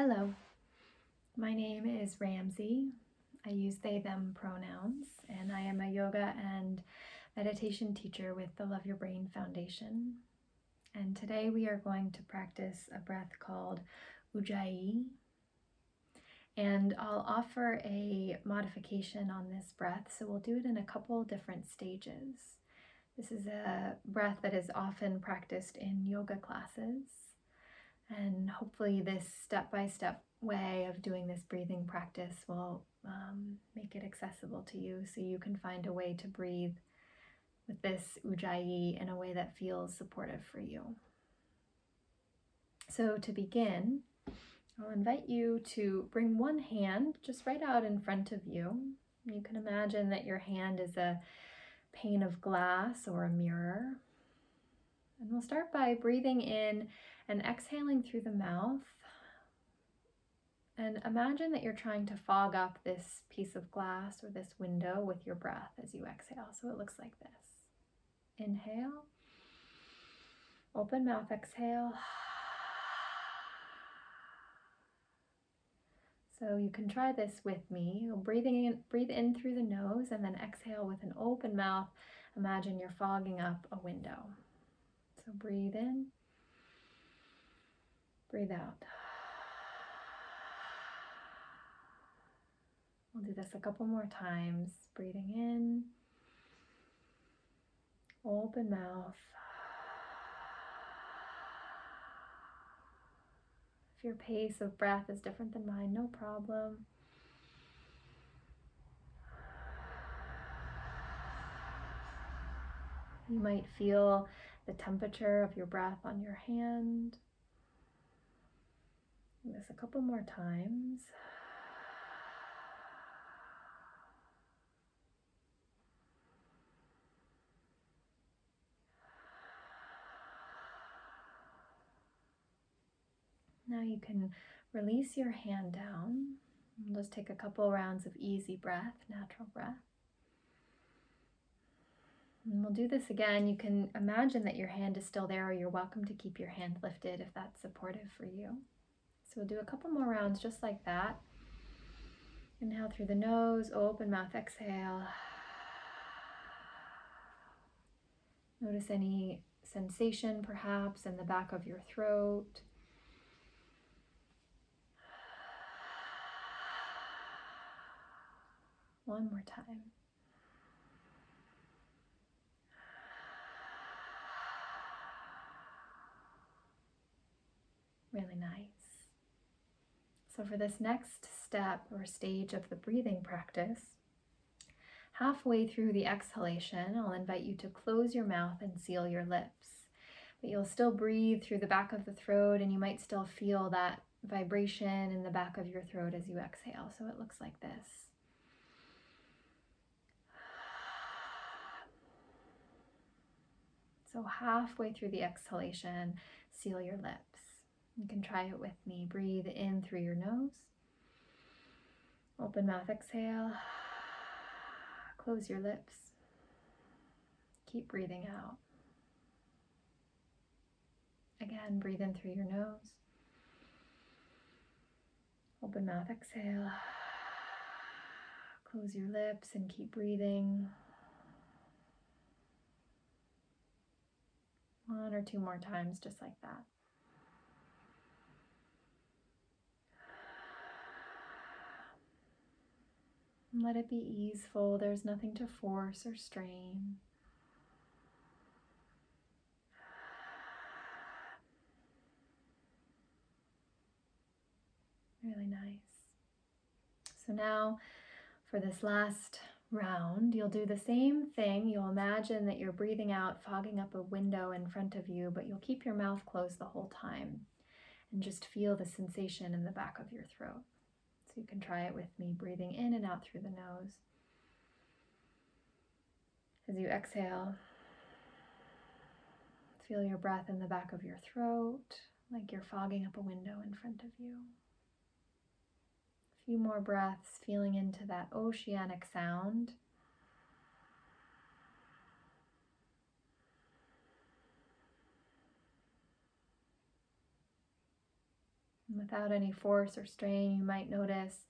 Hello, my name is Ramsay. I use they, them pronouns, and I am a yoga and meditation teacher with the Love Your Brain Foundation. And today we are going to practice a breath called Ujjayi. And I'll offer a modification on this breath, so we'll do it in a couple different stages. This is a breath that is often practiced in yoga classes. And hopefully, this step by step way of doing this breathing practice will um, make it accessible to you so you can find a way to breathe with this ujjayi in a way that feels supportive for you. So, to begin, I'll invite you to bring one hand just right out in front of you. You can imagine that your hand is a pane of glass or a mirror. And we'll start by breathing in and exhaling through the mouth. And imagine that you're trying to fog up this piece of glass or this window with your breath as you exhale. So it looks like this. Inhale, open mouth, exhale. So you can try this with me. Breathing in, breathe in through the nose and then exhale with an open mouth. Imagine you're fogging up a window. So breathe in, breathe out. We'll do this a couple more times. Breathing in, open mouth. If your pace of breath is different than mine, no problem. You might feel the temperature of your breath on your hand. This a couple more times. Now you can release your hand down. Just take a couple rounds of easy breath, natural breath. And we'll do this again. You can imagine that your hand is still there, or you're welcome to keep your hand lifted if that's supportive for you. So do a couple more rounds just like that. Inhale through the nose, open mouth, exhale. Notice any sensation perhaps in the back of your throat. One more time. Really nice. So, for this next step or stage of the breathing practice, halfway through the exhalation, I'll invite you to close your mouth and seal your lips. But you'll still breathe through the back of the throat, and you might still feel that vibration in the back of your throat as you exhale. So, it looks like this. So, halfway through the exhalation, seal your lips. You can try it with me. Breathe in through your nose. Open mouth, exhale. Close your lips. Keep breathing out. Again, breathe in through your nose. Open mouth, exhale. Close your lips and keep breathing. One or two more times, just like that. Let it be easeful. There's nothing to force or strain. Really nice. So now for this last round, you'll do the same thing. You'll imagine that you're breathing out, fogging up a window in front of you, but you'll keep your mouth closed the whole time and just feel the sensation in the back of your throat. You can try it with me, breathing in and out through the nose. As you exhale, feel your breath in the back of your throat, like you're fogging up a window in front of you A few more breaths, feeling into that oceanic sound. Without any force or strain, you might notice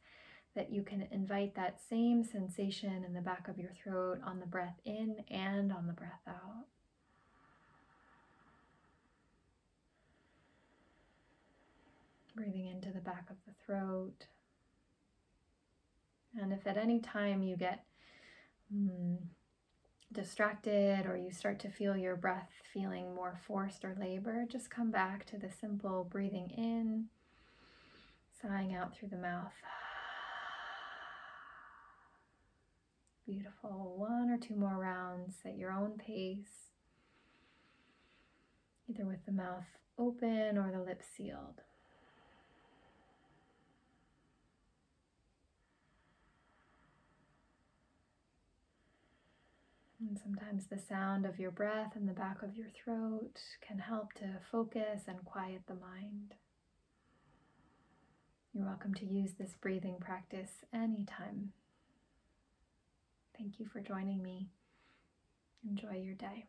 that you can invite that same sensation in the back of your throat on the breath in and on the breath out. Breathing into the back of the throat. And if at any time you get mm, distracted or you start to feel your breath feeling more forced or labor, just come back to the simple breathing in, sighing out through the mouth. Beautiful. One or two more rounds at your own pace, either with the mouth open or the lips sealed. And sometimes the sound of your breath in the back of your throat can help to focus and quiet the mind. You're welcome to use this breathing practice anytime. Thank you for joining me. Enjoy your day.